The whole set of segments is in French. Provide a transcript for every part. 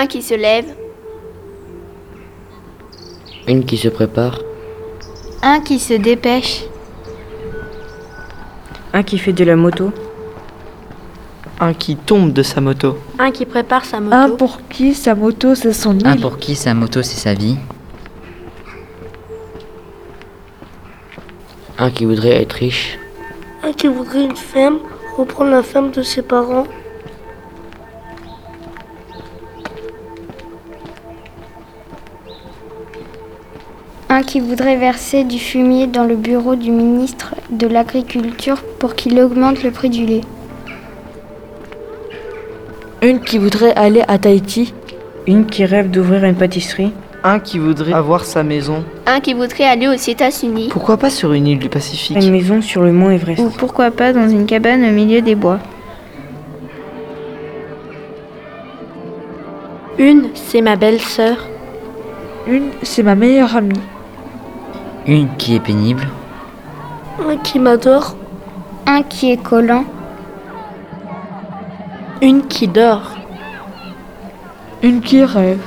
Un qui se lève. Une qui se prépare. Un qui se dépêche. Un qui fait de la moto. Un qui tombe de sa moto. Un qui prépare sa moto. Un pour qui sa moto c'est son île. Un pour qui sa moto c'est sa vie. Un qui voudrait être riche. Un qui voudrait une ferme, reprendre la ferme de ses parents. Qui voudrait verser du fumier dans le bureau du ministre de l'Agriculture pour qu'il augmente le prix du lait. Une qui voudrait aller à Tahiti. Une qui rêve d'ouvrir une pâtisserie. Un qui voudrait avoir sa maison. Un qui voudrait aller aux États-Unis. Pourquoi pas sur une île du Pacifique Une maison sur le mont Everest. Ou pourquoi pas dans une cabane au milieu des bois. Une, c'est ma belle-sœur. Une c'est ma meilleure amie. Une qui est pénible. Un qui m'adore. Un qui est collant. Une qui dort. Une qui rêve.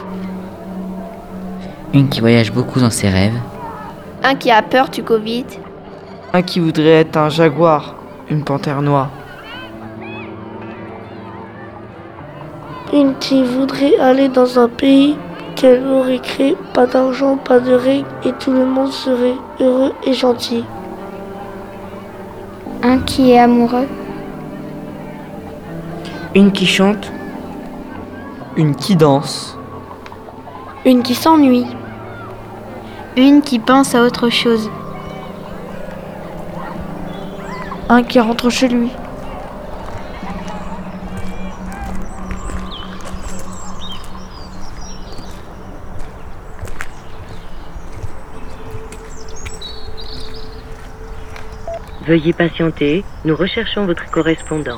Une qui voyage beaucoup dans ses rêves. Un qui a peur du Covid. Un qui voudrait être un jaguar. Une panthère noire. Une qui voudrait aller dans un pays qu'elle aurait créé, pas d'argent, pas de règles, et tout le monde serait heureux et gentil. Un qui est amoureux. Une qui chante. Une qui danse. Une qui s'ennuie. Une qui pense à autre chose. Un qui rentre chez lui. Veuillez patienter, nous recherchons votre correspondant.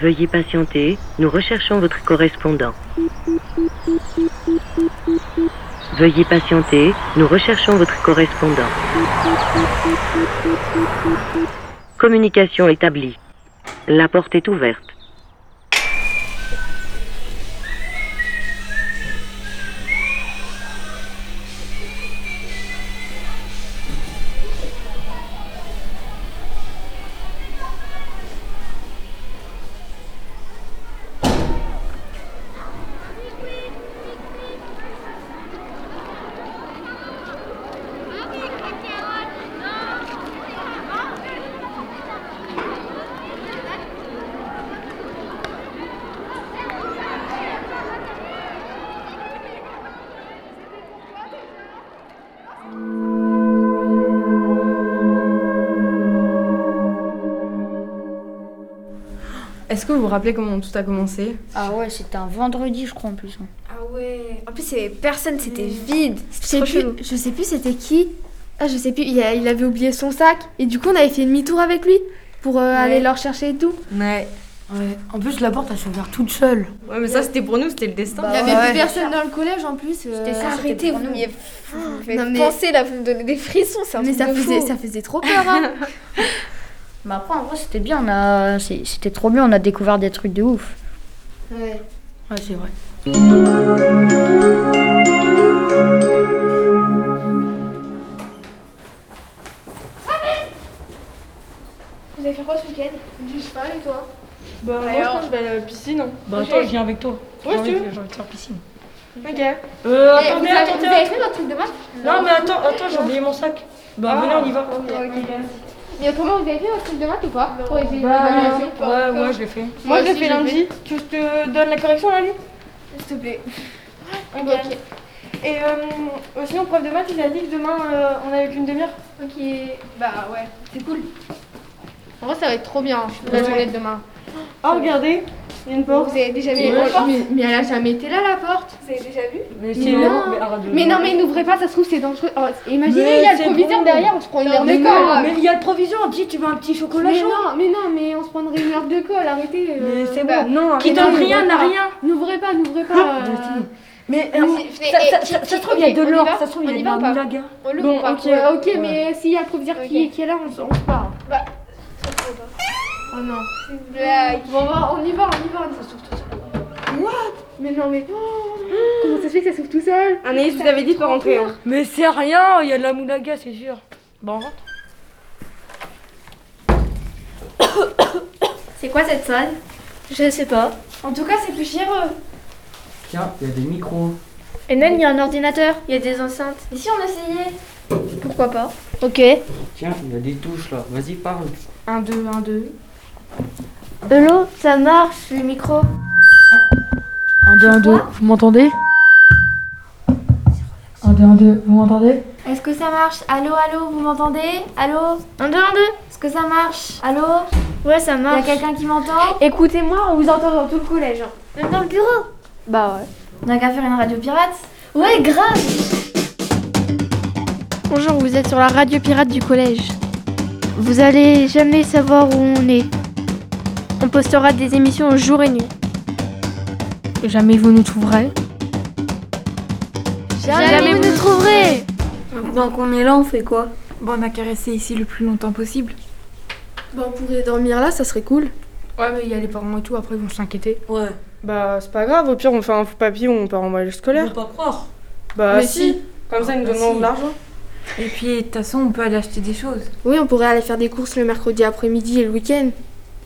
Veuillez patienter, nous recherchons votre correspondant. Veuillez patienter, nous recherchons votre correspondant. Communication établie. La porte est ouverte. Est-ce que vous vous rappelez comment tout a commencé Ah ouais, c'était un vendredi, je crois en plus. Ah ouais. En plus, il y avait personne, c'était vide. Je C'était sais plus- Je sais plus c'était qui. Ah, je sais plus. Il, a- il avait oublié son sac. Et du coup, on avait fait demi-tour avec lui pour euh, aller le rechercher et tout. Ouais. Ouais. En plus la porte elle s'est ouverte toute seule. Ouais, mais ça c'était pour nous, c'était le destin. il y avait ouais. plus personne dans le collège en plus. euh, C'était ça, arrêtez, vous m'y vous faites Non, mais- penser là, vous me donnez des frissons. c'est un Mais truc ça de faisait, ça faisait trop peur. Hein. Mais après, en vrai, c'était bien. On a... C'était trop bien. On a découvert des trucs de ouf. Ouais. Ouais c'est vrai. Vous avez fait quoi ce week-end? Je sais pas, et toi? Bah, moi je pense que je vais à la piscine. Bah Ok. attends je viens avec toi. Ouais, J'ai envie, tu de- j'ai envie de faire piscine. Ok. Euh Eh, vous, attendez, avez, attendez. vous avez fait votre truc de maths Non mais attends, attends, j'ai oublié mon sac. Bah venez on y va. Mais autrement, vous avez fait votre truc de maths ou pas Pour essayer Bah, l'évaluation ouais, ouais, je l'ai fait. Moi je l'ai fait lundi. Tu veux que je te donne la correction lundi S'il te plaît. Ok. Et euh, sinon, prof de maths, il a dit que demain euh, on avait qu'une demi-heure. Ok. Bah ouais, c'est cool. En vrai, ça va être trop bien la journée de demain. Oh, regardez, une porte. Vous avez déjà vu Ouais. la porte mais, mais elle a jamais été là la porte. Vous avez déjà vu Mais c'est- non. mais Mais non, mais n'ouvrez pas, ça se trouve c'est dangereux. Oh, imaginez, Mais il y a le proviseur bon. derrière, on se prend une heure de Mais colle. mais il y a le provision, dis tu veux un petit chocolat Mais chaud non, mais non, mais on se prendrait une heure de colle, arrêtez. euh, Mais c'est bah, bon, non, qui mais donne rien mais n'a pas. rien. N'ouvrez pas, n'ouvrez pas. euh, Mais Mais euh, ça, ça, ça, ça se trouve il y a de l'or, ça se trouve il y a de pas la. On le Bon, pas ok. Mais s'il y a le proviseur qui, qui est là, on, s- on se part. Oh non. Blague. Bon, bah, on y va, on y va. Ça s'ouvre tout seul. Mais non, mais. oh, comment ça se fait que ça s'ouvre tout seul? Anaïs, vous avez dit de pas rentrer. Hein. Mais c'est rien, il y a de la moulaga, c'est sûr. Bon, on rentre. C'est quoi cette salle? Je sais pas. En tout cas, c'est plus chéreux. Tiens, il y a des micros. Et même, il y a un ordinateur, il y a des enceintes. Et si on essayait Pourquoi pas? Ok. Tiens, il y a des touches là. Vas-y, parle. 1, 2, 1, 2. Hello, ça marche, le micro 1, 2, 1, 2. Vous m'entendez 1, 2, 1, 2. Vous m'entendez Est-ce que ça marche? Allô, allô, vous m'entendez? Allô? 1, 2, 1, 2. Est-ce que ça marche? Allô? Ouais, ça Il y a marche. quelqu'un qui m'entend? Écoutez-moi, on vous entend dans tout le collège. hein. Même dans le bureau? Bah ouais. On a qu'à faire une radio pirate? Ouais, grave Bonjour, vous êtes sur la radio pirate du collège. Vous allez jamais savoir où on est. On postera des émissions jour et nuit. Jamais vous nous trouverez. Jamais, vous nous trouverez Maintenant qu'on est là, on fait quoi? Bon, on a qu'à rester ici le plus longtemps possible. Bah, on pourrait dormir là, ça serait cool. Ouais, mais il y a les parents et tout, après ils vont s'inquiéter. Ouais. Bah, c'est pas grave, au pire, on fait un faux papier ou on part en voyage scolaire. pas croire. Bah, Mais si. Comme ça, ils nous Bah, donneront si. de l'argent. Et puis, de toute façon, on peut aller acheter des choses. Oui, on pourrait aller faire des courses le mercredi après-midi et le week-end.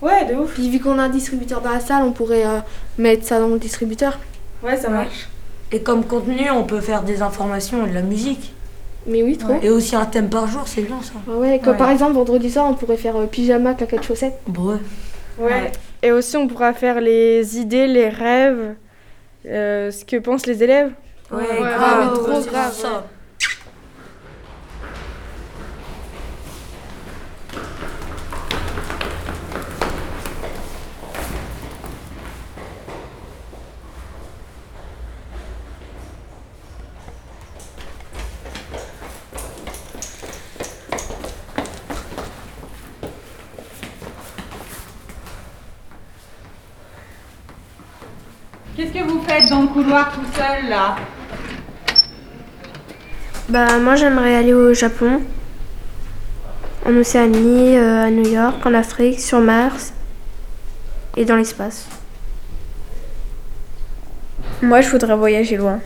Ouais, de ouf. Puis vu qu'on a un distributeur dans la salle, on pourrait euh, mettre ça dans le distributeur. Ouais, ça marche. Et comme contenu, on peut faire des informations et de la musique. Mais oui, trop. Et aussi un thème par jour, c'est bien ça. Ah Ouais, comme Ouais. par exemple, vendredi soir, on pourrait faire euh, pyjama, claquettes, chaussettes. Bon, ouais. Ouais. Et aussi, on pourra faire les idées, les rêves, euh, ce que pensent les élèves. Ouais, ouais, grave, mais trop grave, ça. Qu'est-ce que vous faites dans le couloir tout seul, là Bah, moi j'aimerais aller au Japon, en Océanie, euh, à New York, en Afrique, sur Mars et dans l'espace. Moi, je voudrais voyager loin.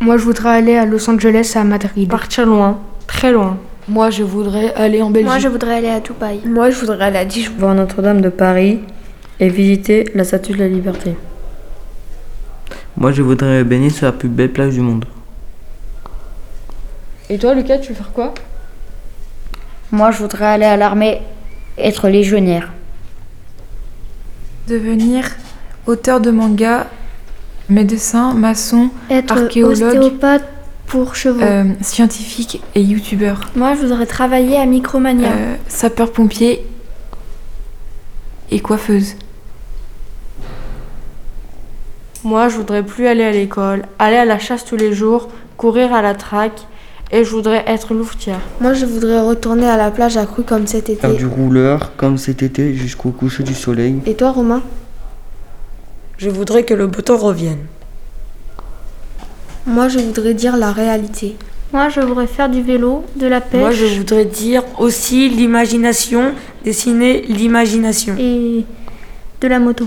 Moi, je voudrais aller à Los Angeles, à Madrid. Partir loin, très loin. Moi, je voudrais aller en Belgique. Moi je voudrais aller à Dubaï. Moi, je voudrais aller à Dijon. voir Notre-Dame de Paris et visiter la Statue de la Liberté. Moi, je voudrais baigner sur la plus belle plage du monde. Et toi, Lucas, tu veux faire quoi? Moi, je voudrais aller à l'armée, être légionnaire. Devenir auteur de manga, médecin, maçon, Être archéologue, ostéopathe pour chevaux. euh, scientifique et youtubeur. Moi, je voudrais travailler à Micromania. Euh, sapeur-pompier et coiffeuse. Moi, je voudrais plus aller à l'école, aller à la chasse tous les jours, courir à la traque, et je voudrais être louvetière. Moi, je voudrais retourner à la plage à Cru comme cet été. Faire du rouleur, comme cet été, jusqu'au coucher du soleil. Et toi, Romain? Je voudrais que le beau temps revienne. Moi, je voudrais dire la réalité. Moi je voudrais faire du vélo, de la pêche Moi, je voudrais dire aussi l'imagination, dessiner l'imagination. et de la moto.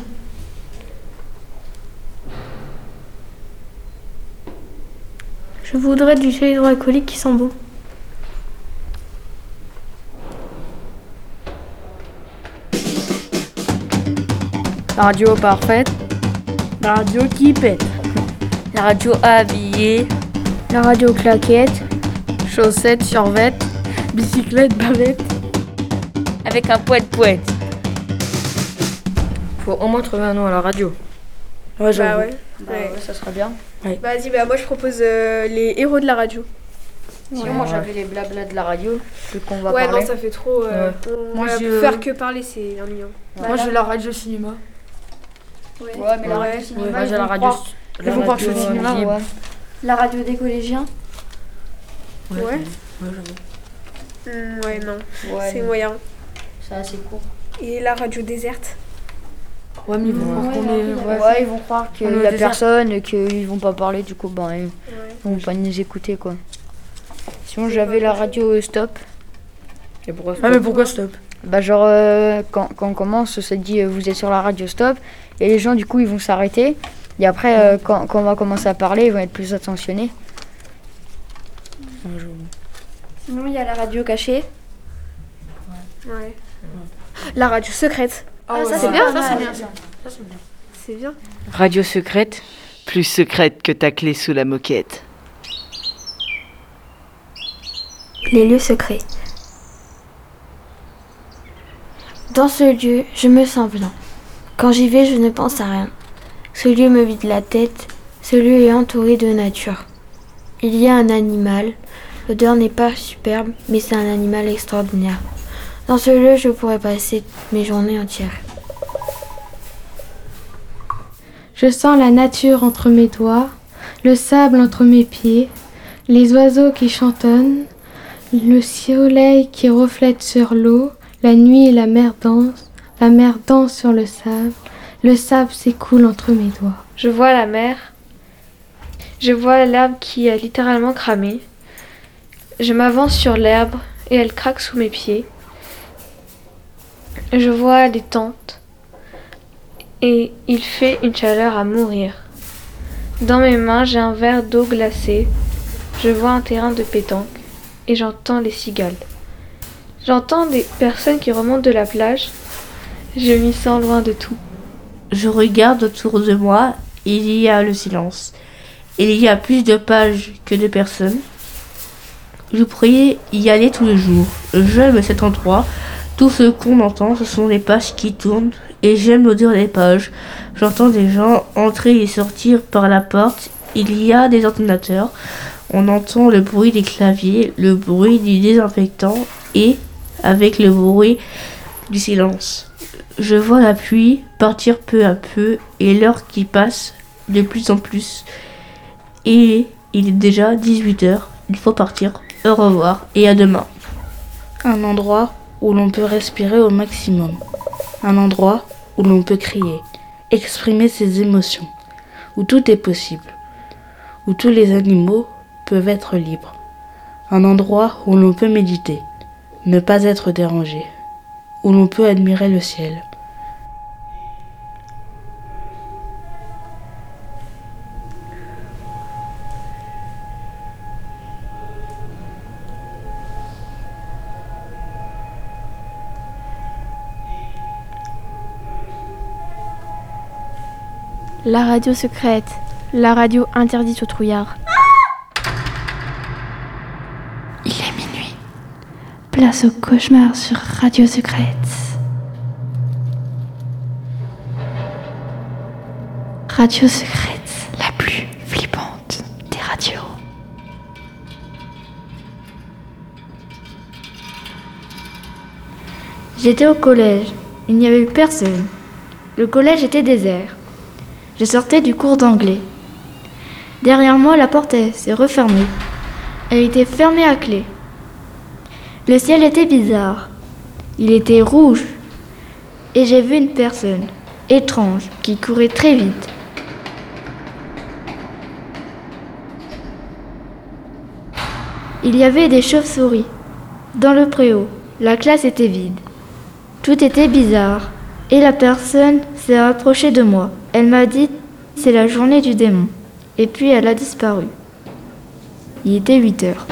Je voudrais du gel hydroalcoolique qui sent bon. La radio parfaite. La radio qui pète. La radio habillée. La radio claquette. Chaussettes, survette. Bicyclette, bavette. Avec un poète poète. Faut au moins trouver un nom à la radio. Bah ouais. ouais, ça serait bien. Vas-y, bah moi, je propose euh, les héros de la radio. Sinon, moi j'avais les blabla de la radio, vu qu'on va ouais, parler. non, ça fait trop. euh, Moi, je- Faire que parler, c'est ennuyant. Moi, je veux la radio cinéma. Ouais, mais la radio cinéma, moi, ils j'ai la vont radio. croire- Ils vont croire que je suis au radio, cinéma. ouais. La radio des collégiens Ouais. Ouais. Hmm, ouais, non. Ouais, c'est moyen. C'est assez court. Et la radio déserte Ouais, mais ils vont croire qu'on est. Ouais, ils vont croire qu'il y a personne et qu'ils vont pas parler, du coup, ben, ils vont pas nous écouter, quoi. Sinon, j'avais la radio stop. Et pourquoi Ah, mais pourquoi stop Bah, genre, euh, quand, quand on commence, ça dit euh, vous êtes sur la radio stop, et les gens, du coup, ils vont s'arrêter. Et après, euh, quand, quand on va commencer à parler, ils vont être plus attentionnés. Sinon, il y a la radio cachée. Ouais. La radio secrète. Ah, ça, ouais, c'est ouais, bien. ça, ça, c'est c'est bien. bien. C'est bien. Radio secrète, plus secrète que ta clé sous la moquette. Les lieux secrets. Dans ce lieu, je me sens bien. Quand j'y vais, je ne pense à rien. Ce lieu me vide la tête. Ce lieu est entouré de nature. Il y a un animal. L'odeur n'est pas superbe, mais c'est un animal extraordinaire. Dans ce lieu, je pourrais passer mes journées entières. Je sens la nature entre mes doigts, le sable entre mes pieds, les oiseaux qui chantonnent, le soleil qui reflète sur l'eau, la nuit et la mer dansent, la mer danse sur le sable, le sable s'écoule entre mes doigts. Je vois la mer. Je vois l'herbe qui a littéralement cramé. Je m'avance sur l'herbe et elle craque sous mes pieds. Je vois les tentes et il fait une chaleur à mourir. Dans mes mains, j'ai un verre d'eau glacée. Je vois un terrain de pétanque et j'entends les cigales. J'entends des personnes qui remontent de la plage. Je m'y sens loin de tout. Je regarde autour de moi, il y a le silence. Il y a plus de pages que de personnes. Je pourrais y aller tous les jours. J'aime cet endroit. Tout ce qu'on entend, ce sont les pages qui tournent et j'aime l'odeur des pages. J'entends des gens entrer et sortir par la porte. Il y a des ordinateurs. On entend le bruit des claviers, le bruit du désinfectant et avec le bruit du silence. Je vois la pluie partir peu à peu et l'heure qui passe de plus en plus. Et il est déjà 18h. Il faut partir. Au revoir et à demain. Un endroit où l'on peut respirer au maximum. Un endroit où l'on peut crier, exprimer ses émotions, où tout est possible, où tous les animaux peuvent être libres. Un endroit où l'on peut méditer, ne pas être dérangé, où l'on peut admirer le ciel. La radio secrète, la radio interdite aux trouillards. Il est minuit. Place au cauchemar sur Radio Secrète. Radio Secrète, la plus flippante des radios. J'étais au collège. Il n'y avait eu personne. Le collège était désert. Je sortais du cours d'anglais. Derrière moi, la porte s'est refermée. Elle était fermée à clé. Le ciel était bizarre. Il était rouge. Et j'ai vu une personne étrange qui courait très vite. Il y avait des chauves-souris. Dans le préau, la classe était vide. Tout était bizarre. Et la personne s'est rapprochée de moi. Elle m'a dit c'est la journée du démon. Et puis elle a disparu. Il était 8 heures.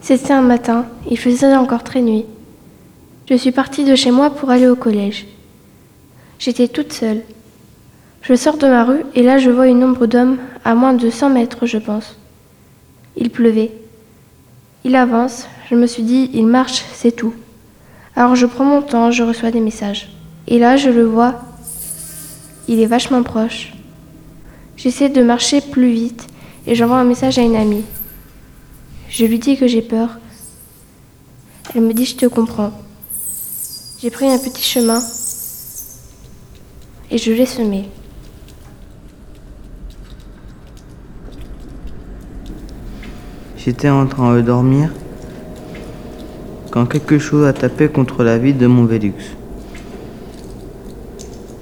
C'était un matin, il faisait encore très nuit. Je suis partie de chez moi pour aller au collège. J'étais toute seule. Je sors de ma rue et là je vois une ombre d'homme à moins de 100 mètres, je pense. Il pleuvait. Il avance, je me suis dit, il marche, c'est tout. Alors je prends mon temps, je reçois des messages. Et là, je le vois. Il est vachement proche. J'essaie de marcher plus vite et j'envoie un message à une amie. Je lui dis que j'ai peur. Elle me dit je te comprends. J'ai pris un petit chemin et je l'ai semé. J'étais en train de dormir quand quelque chose a tapé contre la vitre de mon Vélux.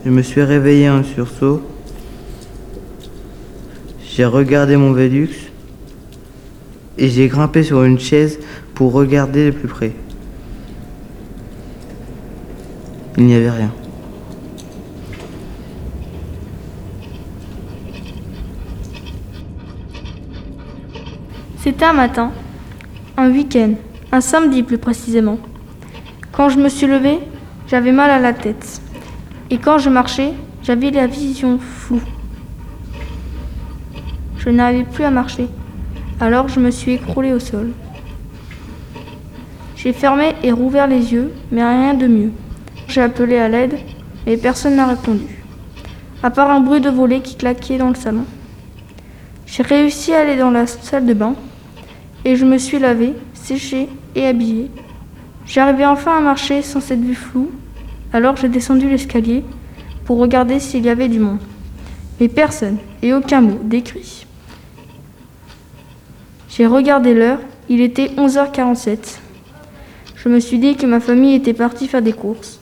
Je me suis réveillé en sursaut. J'ai regardé mon Vélux et j'ai grimpé sur une chaise pour regarder de plus près. il n'y avait rien. C'était un matin, un week-end, un samedi plus précisément. Quand je me suis levée, j'avais mal à la tête. Et quand je marchais, j'avais la vision floue. Je n'arrivais plus à marcher. Alors je me suis écroulée au sol. J'ai fermé et rouvert les yeux, mais rien de mieux. J'ai appelé à l'aide, mais personne n'a répondu. À part un bruit de volet qui claquait dans le salon. J'ai réussi à aller dans la salle de bain et je me suis lavée, séchée et habillée. J'arrivais enfin à marcher sans cette vue floue, alors j'ai descendu l'escalier pour regarder s'il y avait du monde. Mais personne et aucun mot décrit. J'ai regardé l'heure, il était 11h47. Je me suis dit que ma famille était partie faire des courses,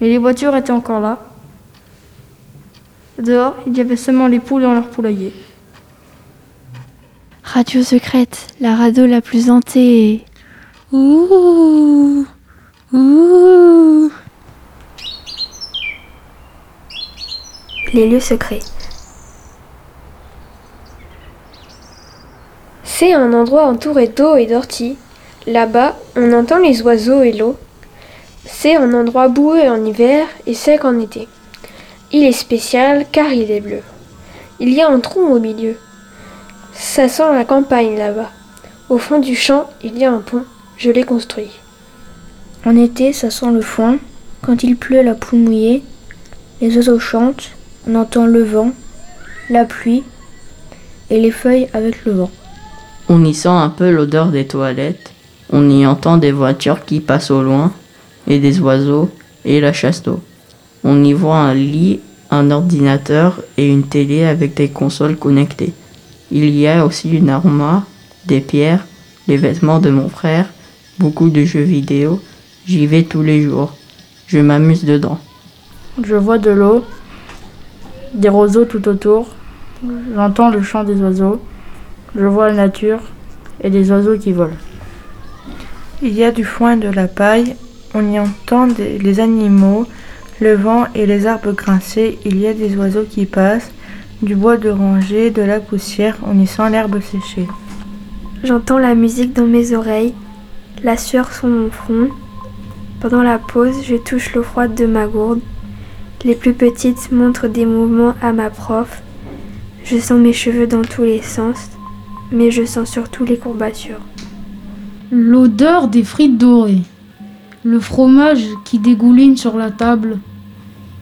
mais les voitures étaient encore là. Dehors, il y avait seulement les poules dans leur poulailler. Radio secrète, la radio la plus hantée. Ouh Ouh Les lieux secrets. C'est un endroit entouré d'eau et d'orties. Là-bas, on entend les oiseaux et l'eau. C'est un endroit boueux en hiver et sec en été. Il est spécial car il est bleu. Il y a un trou au milieu. Ça sent la campagne là-bas. Au fond du champ, il y a un pont. Je l'ai construit. En été, ça sent le foin. Quand il pleut, la poule mouillée. Les oiseaux chantent. On entend le vent, la pluie et les feuilles avec le vent. On y sent un peu l'odeur des toilettes. On y entend des voitures qui passent au loin et des oiseaux et la chasse d'eau. On y voit un lit, un ordinateur et une télé avec des consoles connectées. Il y a aussi une armoire, des pierres, les vêtements de mon frère, beaucoup de jeux vidéo. J'y vais tous les jours. Je m'amuse dedans. Je vois de l'eau, des roseaux tout autour. J'entends le chant des oiseaux. Je vois la nature et des oiseaux qui volent. Il y a du foin, de la paille. On y entend des- les animaux, le vent et les arbres grincer. Il y a des oiseaux qui passent, du bois de rangée, de la poussière. On y sent l'herbe séchée. J'entends la musique dans mes oreilles, la sueur sur mon front. Pendant la pause, je touche l'eau froide de ma gourde. Les plus petites montrent des mouvements à ma prof. Je sens mes cheveux dans tous les sens, mais je sens surtout les courbatures. L'odeur des frites dorées. Le fromage qui dégouline sur la table.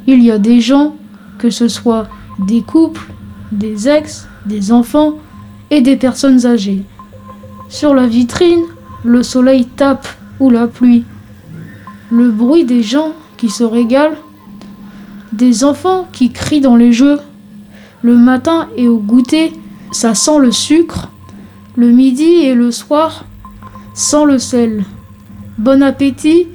Il y a des gens, que ce soit des couples, des ex, des enfants et des personnes âgées. Sur la vitrine, le soleil tape ou la pluie. Le bruit des gens qui se régalent. Des enfants qui crient dans les jeux. Le matin et au goûter, ça sent le sucre. Le midi et le soir, sans le sel. Bon appétit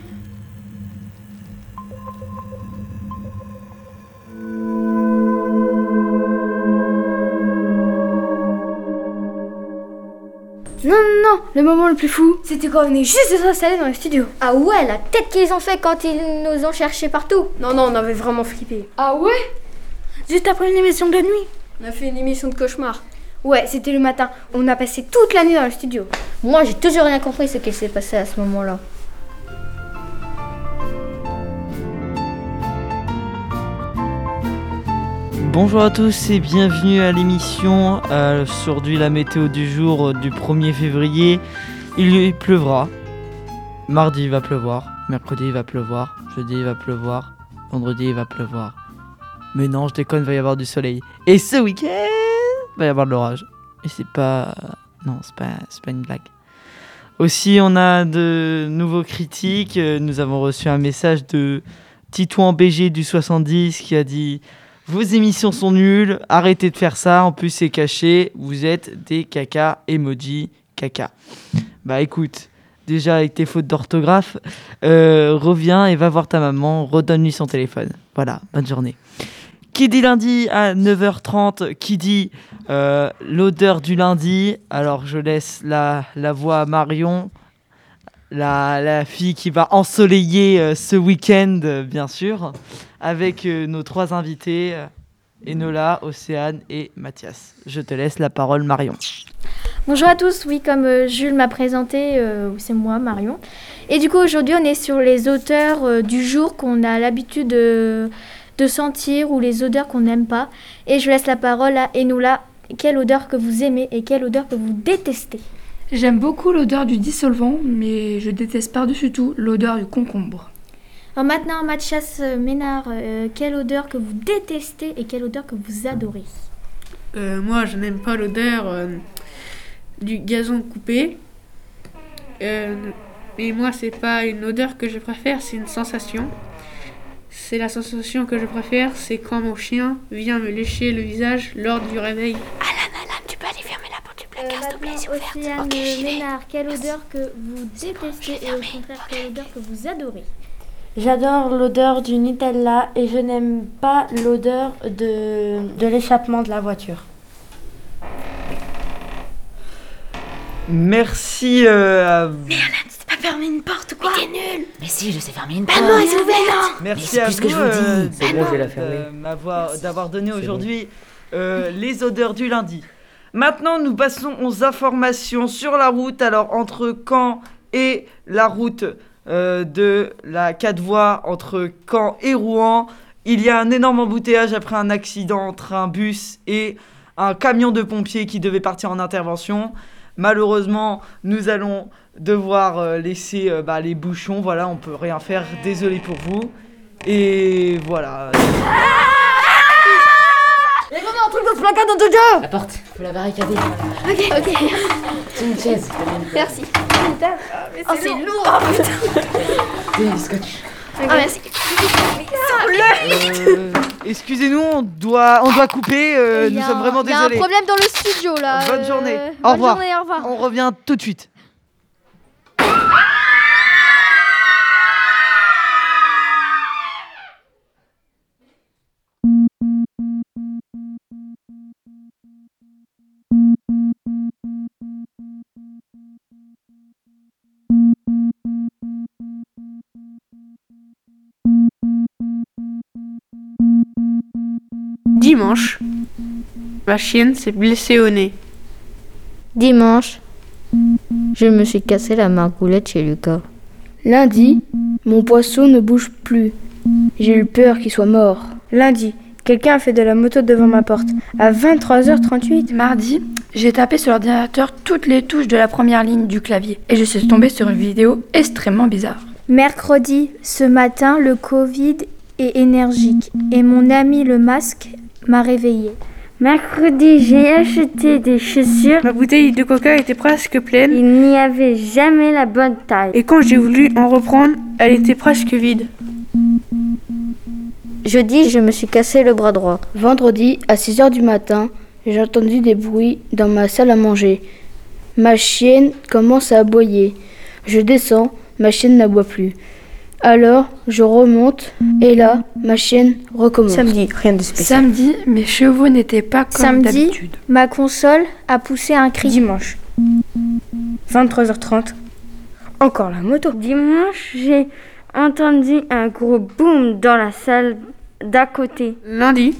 le moment le plus fou, c'était quand on est juste de s'installer dans le studio. Ah ouais, la tête qu'ils ont fait quand ils nous ont cherchés partout. Non, non, on avait vraiment flippé. Ah ouais? Juste après une émission de nuit. On a fait une émission de cauchemar. Ouais, c'était le matin. On a passé toute la nuit dans le studio. Moi, j'ai toujours rien compris ce qui s'est passé à ce moment-là. Bonjour à tous et bienvenue à l'émission. Euh, Aujourd'hui, la météo du jour euh, du 1er février. Il pleuvra. Mardi, il va pleuvoir. Mercredi, il va pleuvoir. Jeudi, il va pleuvoir. Vendredi, il va pleuvoir. Mais non, je déconne, il va y avoir du soleil. Et ce week-end, il va y avoir de l'orage. Et c'est pas. Non, c'est pas, une blague. Aussi, on a de nouveaux critiques. Euh, Nous avons reçu un message de Titouan BG du 70 qui a dit Vos émissions sont nulles, arrêtez de faire ça. En plus, c'est caché. Vous êtes des caca emoji caca. Bah écoute, déjà avec tes fautes d'orthographe, euh, reviens et va voir ta maman, redonne-lui son téléphone. Voilà, bonne journée. Qui dit lundi à 9h30 Qui dit euh, l'odeur du lundi? Alors je laisse la, voix à Marion. la, fille qui va ensoleiller euh, ce week-end, bien sûr, avec euh, nos trois invités, euh, Enola, Océane et Mathias. Je te laisse la parole, Marion. Bonjour à tous, oui, comme euh, Jules m'a présenté, euh, c'est moi, Marion. Et du coup, aujourd'hui, on est sur les auteurs euh, du jour qu'on a l'habitude de, de sentir ou les odeurs qu'on n'aime pas. Et je laisse la parole à Enola. Quelle odeur que vous aimez et quelle odeur que vous détestez? J'aime beaucoup l'odeur du dissolvant, mais je déteste par-dessus tout l'odeur du concombre. Alors maintenant, Mathias euh, Ménard, euh, quelle odeur que vous détestez et quelle odeur que vous adorez Euh, moi, je n'aime pas l'odeur euh, du gazon coupé. Euh, mais moi, c'est pas une odeur que je préfère, c'est une sensation. C'est la sensation que je préfère, c'est quand mon chien vient me lécher le visage lors du réveil. tu peux aller fermer la porte du placard, s'il te plaît, Océane euh, Ménard, quelle odeur que vous détestez et au contraire, quelle odeur que vous adorez J'adore l'odeur du Nutella et je n'aime pas l'odeur de, de l'échappement de la voiture. Merci euh, à T'as pas fermé une porte ou quoi? Mais t'es nul Mais si, je sais fermer une Bah porte. non, elle s'est ouverte Merci c'est à plus ce que vous je vous euh, dis. C'est bon, je vais la fermer. euh, m'avoir- d'avoir donné aujourd'hui euh, les odeurs du lundi. Maintenant, nous passons aux informations sur la route. Alors, entre Caen et la route? Euh, de la 4 voies, entre Caen et Rouen, il y a un énorme embouteillage après un accident entre un bus et un camion de pompiers qui devait partir en intervention. Malheureusement, nous allons devoir euh, laisser euh, bah, les bouchons. Voilà, on peut rien faire. Désolé pour vous. Et voilà. Il y a vraiment un truc dans ce placard dans Jojo La porte, faut la barricader. Ok, ok. C'est une chaise. Merci. Oh, c'est lourd le scotch. Ah, merci. Euh, Excusez-nous, on doit, on doit couper. euh, nous a sommes vraiment un- Il y a un désolés. problème dans le studio là. Bonne euh, journée. bonne Au revoir. journée, au revoir. On revient tout de suite. Dimanche, ma chienne s'est blessée au nez. Dimanche, je me suis cassé la margoulette chez Lucas. Lundi, mon poisson ne bouge plus. J'ai eu peur qu'il soit mort. Lundi, quelqu'un a fait de la moto devant ma porte. À 23h38. Mardi, j'ai tapé sur l'ordinateur toutes les touches de la première ligne du clavier et je suis tombée sur une vidéo extrêmement bizarre. Mercredi, ce matin, le Covid est énergique et mon ami le masque m'a réveillé. Mercredi, j'ai acheté des chaussures. Ma bouteille de coca était presque pleine. Il n'y avait jamais la bonne taille. Et quand j'ai voulu en reprendre, elle était presque vide. Jeudi, je me suis cassé le bras droit. Vendredi, à 6 heures du matin, j'ai entendu des bruits dans ma salle à manger. Ma chienne commence à aboyer. Je descends, ma chienne n'aboie plus. Alors, je remonte et là, ma chienne recommence. Samedi, rien de spécial. Samedi, mes chevaux n'étaient pas comme Samedi, d'habitude. ma console a poussé un cri. Dimanche, 23h30. Encore la moto. Dimanche, j'ai entendu un gros boom dans la salle d'à côté. Lundi,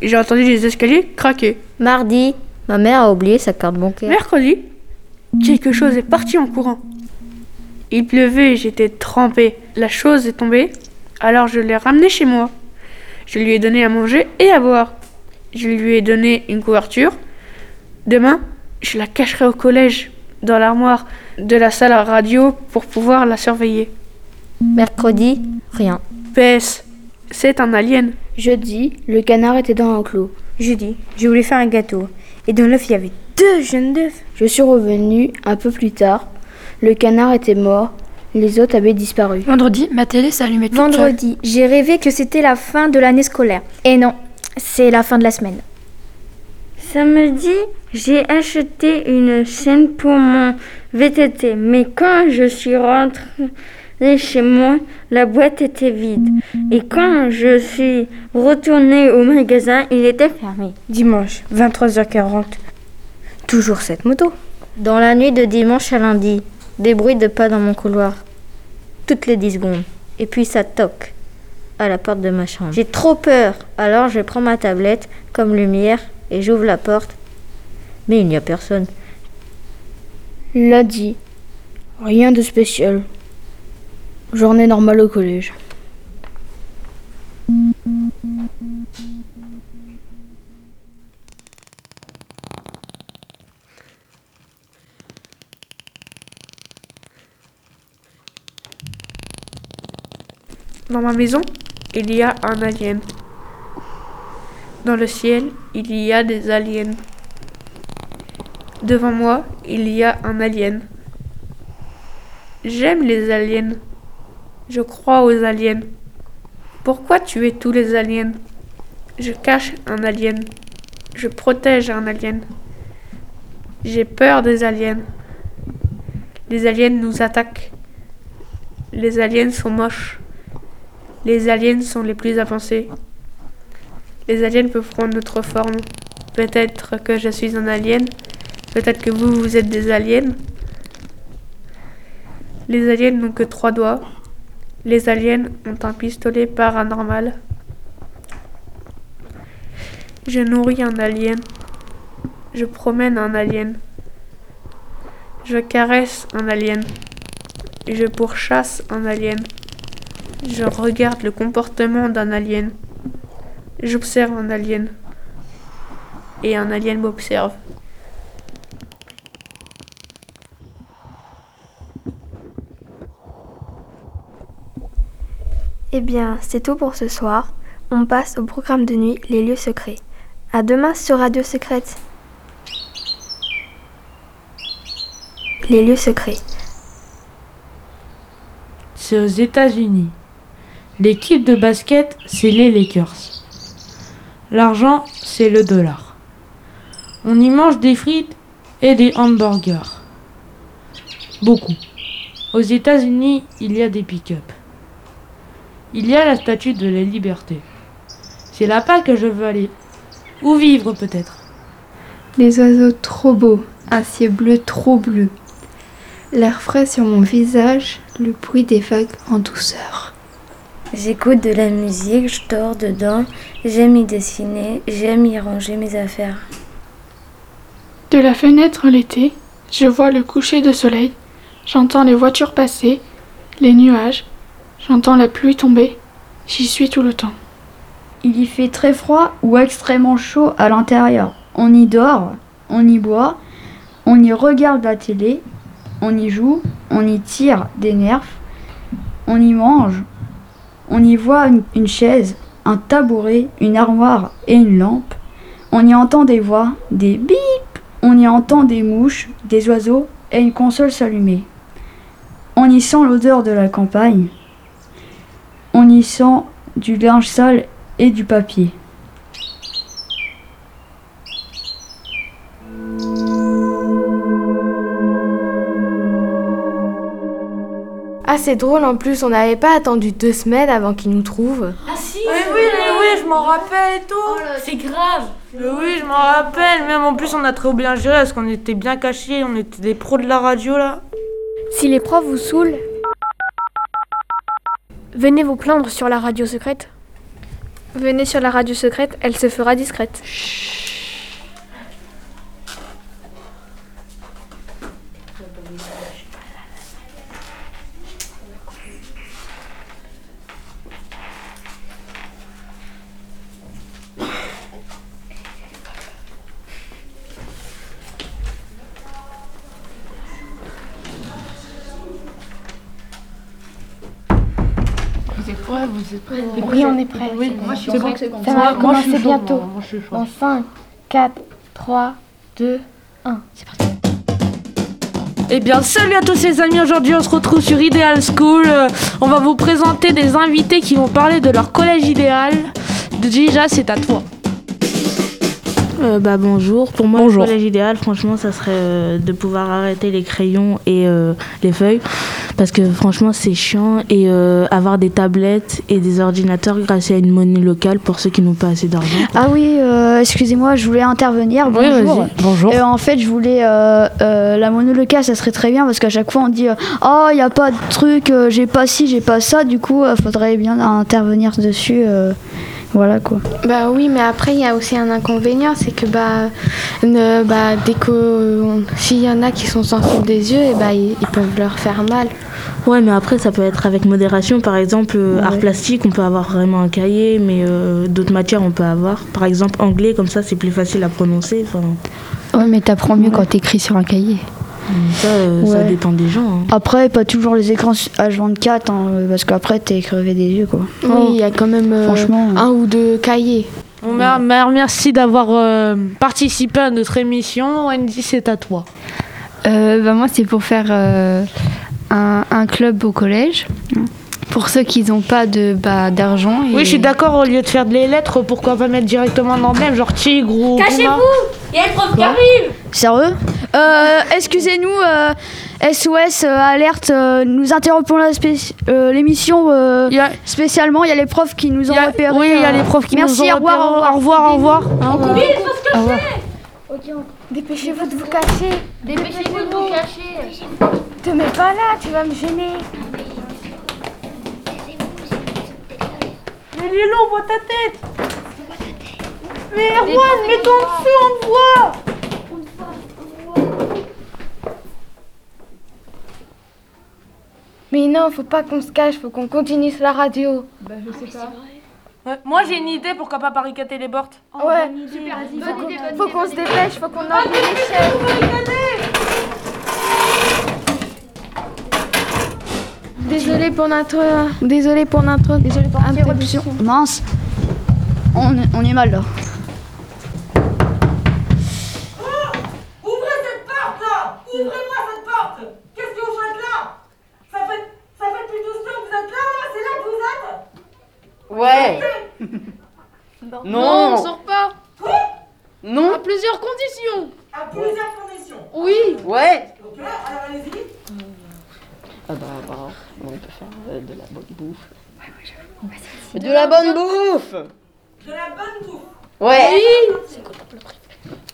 j'ai entendu les escaliers craquer. Mardi, ma mère a oublié sa carte bancaire. Mercredi, quelque chose est parti en courant. Il pleuvait et j'étais trempée. La chose est tombée, alors je l'ai ramenée chez moi. Je lui ai donné à manger et à boire. Je lui ai donné une couverture. Demain, je la cacherai au collège, dans l'armoire de la salle à radio pour pouvoir la surveiller. Mercredi, rien. PS, c'est un alien. Jeudi, le canard était dans l'enclos. Jeudi, je voulais faire un gâteau. Et dans l'œuf, il y avait deux jeunes d'œufs. Je suis revenue un peu plus tard. Le canard était mort. Les autres avaient disparu. Vendredi, ma télé s'allumait toute. Vendredi, j'ai rêvé que c'était la fin de l'année scolaire. Et non, c'est la fin de la semaine. Samedi, j'ai acheté une chaîne pour mon VTT. Mais quand je suis rentrée chez moi, la boîte était vide. Et quand je suis retournée au magasin, il était fermé. Dimanche, 23h40. Toujours cette moto. Dans la nuit de dimanche à lundi, des bruits de pas dans mon couloir. Toutes les 10 secondes. Et puis ça toque à la porte de ma chambre. J'ai trop peur. Alors je prends ma tablette comme lumière et j'ouvre la porte. Mais il n'y a personne. Lundi. Rien de spécial. Journée normale au collège. Dans ma maison, il y a un alien. Dans le ciel, il y a des aliens. Devant moi, il y a un alien. J'aime les aliens. Je crois aux aliens. Pourquoi tuer tous les aliens? Je cache un alien. Je protège un alien. J'ai peur des aliens. Les aliens nous attaquent. Les aliens sont moches. Les aliens sont les plus avancés. Les aliens peuvent prendre notre forme. Peut-être que je suis un alien. Peut-être que vous, vous êtes des aliens. Les aliens n'ont que trois doigts. Les aliens ont un pistolet paranormal. Je nourris un alien. Je promène un alien. Je caresse un alien. Je pourchasse un alien. Je regarde le comportement d'un alien. J'observe un alien. Et un alien m'observe. Eh bien, c'est tout pour ce soir. On passe au programme de nuit Les lieux secrets. À demain sur Radio Secrète. Les lieux secrets. C'est aux États-Unis. L'équipe de basket, c'est les Lakers. L'argent, c'est le dollar. On y mange des frites et des hamburgers. Beaucoup. Aux États-Unis, il y a des pick-up. Il y a la statue de la liberté. C'est là-bas que je veux aller. Ou vivre peut-être? Les oiseaux trop beaux, un ciel bleu trop bleu. L'air frais sur mon visage, le bruit des vagues en douceur. J'écoute de la musique, je dors dedans, j'aime y dessiner, j'aime y ranger mes affaires. De la fenêtre l'été, je vois le coucher de soleil, j'entends les voitures passer, les nuages, j'entends la pluie tomber, j'y suis tout le temps. Il y fait très froid ou extrêmement chaud à l'intérieur. On y dort, on y boit, on y regarde la télé, on y joue, on y tire des nerfs, on y mange, on y voit une, chaise, un tabouret, une armoire et une lampe. On y entend des voix, des bip, on y entend des mouches, des oiseaux et une console s'allumer. On y sent l'odeur de la campagne. On y sent du linge sale et du papier. C'est drôle en plus, on n'avait pas attendu deux semaines avant qu'ils nous trouvent. Ah si Oui, oui, oui, je m'en rappelle et tout C'est grave Mais oui, je m'en rappelle, même en plus on a trop bien géré parce qu'on était bien cachés, on était des pros de la radio là. Si les profs vous saoulent, venez vous plaindre sur la radio secrète. Venez sur la radio secrète, elle se fera discrète. Vous êtes prêts Vous êtes prêts Oui, on est prêts. Oui, moi je suis C'est prêt. bon, c'est bon. Ça Moi- va commencer bientôt. Dans 5, 4, 3, 2, 1. C'est parti. Eh bien, salut à tous les amis, aujourd'hui on se retrouve sur Ideal School. Euh, on va vous présenter des invités qui vont parler de leur collège idéal. Déjà, c'est à toi. Euh, bah bonjour. Pour moi, le collège idéal, franchement, ça serait euh, de pouvoir arrêter les crayons et euh, les feuilles Parce que franchement, c'est chiant. Et euh, avoir des tablettes et des ordinateurs grâce à une monnaie locale pour ceux qui n'ont pas assez d'argent. Ah oui, euh, excusez-moi, je voulais intervenir. Oui, Bonjour. vas-y. Bonjour. Euh, en fait, je voulais euh, euh, la monnaie locale, ça serait très bien parce qu'à chaque fois on dit euh, oh il y a pas de truc, euh, j'ai pas ci, j'ai pas ça. Du coup, il faudrait bien intervenir dessus. euh, voilà quoi. Bah oui, mais après il y a aussi un inconvénient, c'est que bah, ne- bah dès que s'il y en a qui sont sensibles des yeux, et bah ils, ils peuvent leur faire mal. Ouais, mais après, ça peut être avec modération. Par exemple, euh, art plastique, on peut avoir vraiment un cahier, mais euh, d'autres matières, on peut avoir. Par exemple, anglais, comme ça, c'est plus facile à prononcer. Enfin, Ouais, mais t'apprends mieux quand t'écris sur un cahier. ça, euh, ça Ouais. dépend des gens. hein. Après, pas toujours les écrans H24 hein, parce qu'après t'es crevé des yeux quoi. Oui, il y a quand même euh, Franchement. un ou deux cahiers. Mer- merci d'avoir euh, participé à notre émission. Wendy, c'est à toi. Euh, bah, moi, c'est pour faire euh, un, un club au collège. Pour ceux qui n'ont pas de bah, d'argent. et- Oui, je suis d'accord, au lieu de faire des lettres, pourquoi pas mettre directement un emblème, genre tigre ou. puma Il y a le prof qui arrive Sérieux Euh, Excusez-nous, euh, SOS euh, Alerte, euh, nous interrompons euh, l'émission spécialement. Il y a les profs qui nous ont repérés. Oui, il y a les profs qui merci, nous ont au revoir, repérés. au revoir. Au revoir, au revoir. Au revoir. Au revoir. Dépêchez-vous de vous cacher. Dépêchez-vous de vous cacher. Te mets pas là, tu vas me gêner. Mais Lilo, on voit ta tête Mais Erwan, mets-toi en dessous, on te voit Mais non, faut pas qu'on se cache, faut qu'on continue sur la radio. Bah, je sais pas. moi, j'ai une idée, pourquoi pas barricader les portes ouais, faut qu'on- faut qu'on se dépêche, faut qu'on enlève les chaises. Désolée pour notre, désolée pour notre, désolée pour Interruption. Mince. On, est- on est mal là. Ouvrez cette porte là Ouvrez-moi cette porte Qu'est-ce que vous faites là ça fait, ça fait plus de 12 temps que vous êtes là, là C'est là que vous êtes Ouais. Non, Non. on sort pas Non. À plusieurs conditions À plusieurs conditions Oui. Ouais. Ok, on peut faire euh, de la bonne bouffe. De la bonne bouffe De la bonne bouffe Ouais. Oui. C'est quoi le truc?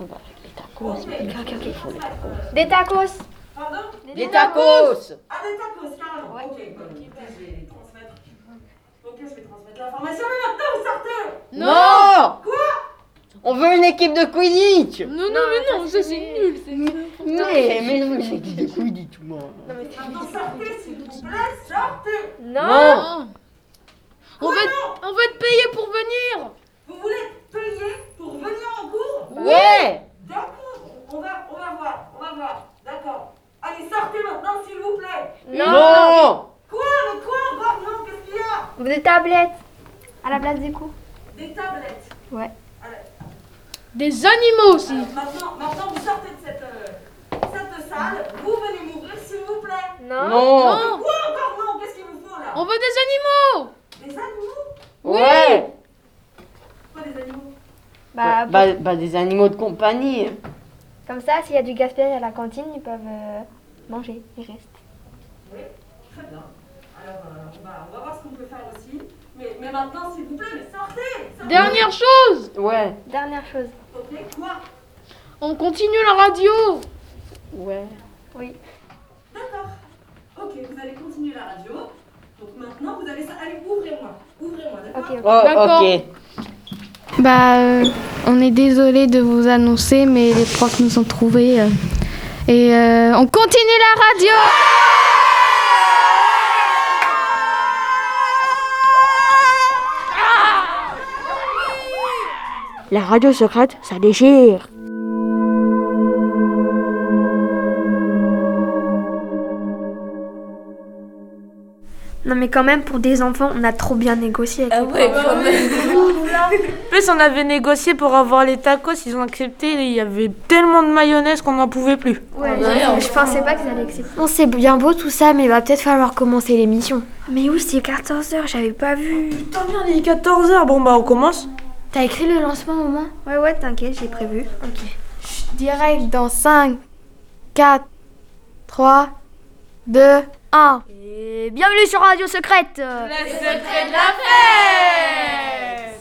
On va avec les tacos. Ok, ok, Il faut les tacos. Des tacos. Pardon? Des tacos Ah, des tacos, carrément. Ok, bon, écoutez, je vais transmettre. Ok, je vais transmettre l'information, mais maintenant vous sortez Non Quoi? On veut une équipe de Quidditch Non, non, mais non, ça c'est nul, c'est nul. Mais, mais non, une équipe de Quidditch, moi. Maintenant sortez, s'il vous plaît, sortez Non. On va, on va te payer pour venir Vous voulez payer pour venir en cours Ouais. D'accord, on va, on va voir, on va voir, d'accord. Allez, sortez maintenant, s'il vous plaît Non. Quoi Mais quoi encore Non, qu'est-ce qu'il y a? Des tablettes. À la place des cours. Des tablettes Ouais. Des animaux aussi Maintenant, maintenant, vous sortez de cette, euh, cette salle, vous venez m'ouvrir, s'il vous plaît Non. Non. Quoi encore non Qu'est-ce qu'il vous faut là? On veut des animaux. Des animaux? Ouais. Quoi des animaux? Bah, Bah, bah, des animaux de compagnie. Comme ça, s'il y a du gaspillage à la cantine, ils peuvent euh, manger. Ils restent. Oui, très bien. Alors, euh, on, va, on va voir ce qu'on peut faire aussi. Mais, mais maintenant, s'il vous plaît, mais sortez, sortez Dernière chose Ouais. Dernière chose. Ok, quoi? On continue la radio Ouais. Oui. D'accord. Ok, vous allez continuer la radio. Donc maintenant, vous allez... Allez, ouvrez-moi. Ouvrez-moi, d'accord? Oh, ok. Bah, euh, on est désolé de vous annoncer, mais les profs nous ont trouvés. euh, et euh, on continue la radio La radio secrète, ça déchire. Non mais quand même, pour des enfants, on a trop bien négocié avec les profs. En plus, on avait négocié pour avoir les tacos, ils ont accepté. Il y avait tellement de mayonnaise qu'on n'en pouvait plus. Ouais, je pensais pas qu'ils allaient accepter. Non, c'est bien beau tout ça, mais il va peut-être falloir commencer l'émission. Mais où c'est 14h, j'avais pas vu. Putain, merde, il est 14h. Bon, bah, on commence. T'as écrit le lancement au moins Ouais, ouais, t'inquiète, j'ai prévu. Ok. Direct dans 5, 4, 3, 2, 1. Et bienvenue sur Radio Secrète Les secrets de la fête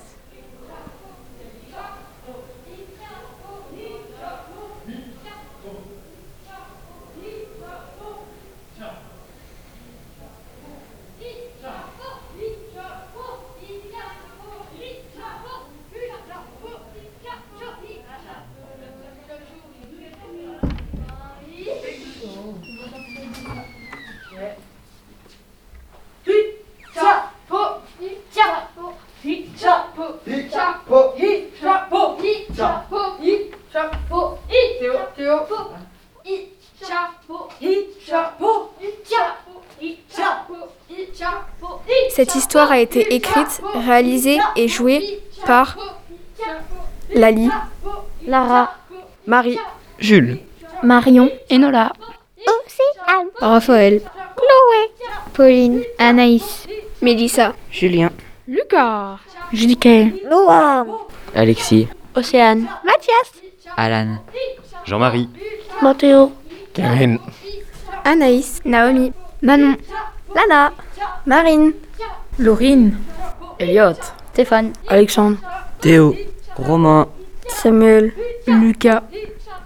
Cette histoire a été écrite, réalisée et jouée par Lali, Lara, Marie, Jules. Marion, Enola, Océane, Raphaël, Chloé, Pauline, Anaïs, Mélissa, Julien. Lucas, Judicaël, Noah, Alexis. Océane, Mathias, Alan. Jean-Marie. Mathéo, Karine. Anaïs, Naomi, Manon, Lana, Marine, Laurine, Elliot, Stéphane, Alexandre, Théo. Romain. Samuel, Lucas,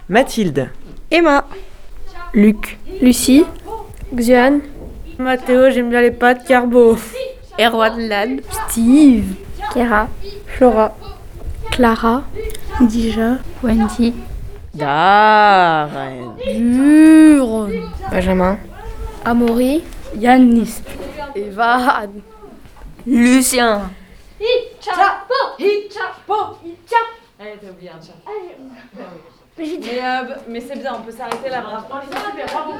Mathilde. Emma, Luc, Lucie, Xian, Mathéo, j'aime bien les pâtes carbo. Erwan Lan, Steve, Kera, Flora, Clara, Dija, Wendy, Darren. Duron, Benjamin, Amaury, Yanis, Evan, Lucien, Allez, t'as oublié un chat. Mais, euh, mais c'est bien, on peut s'arrêter là. Bravo. Bravo. Bravo.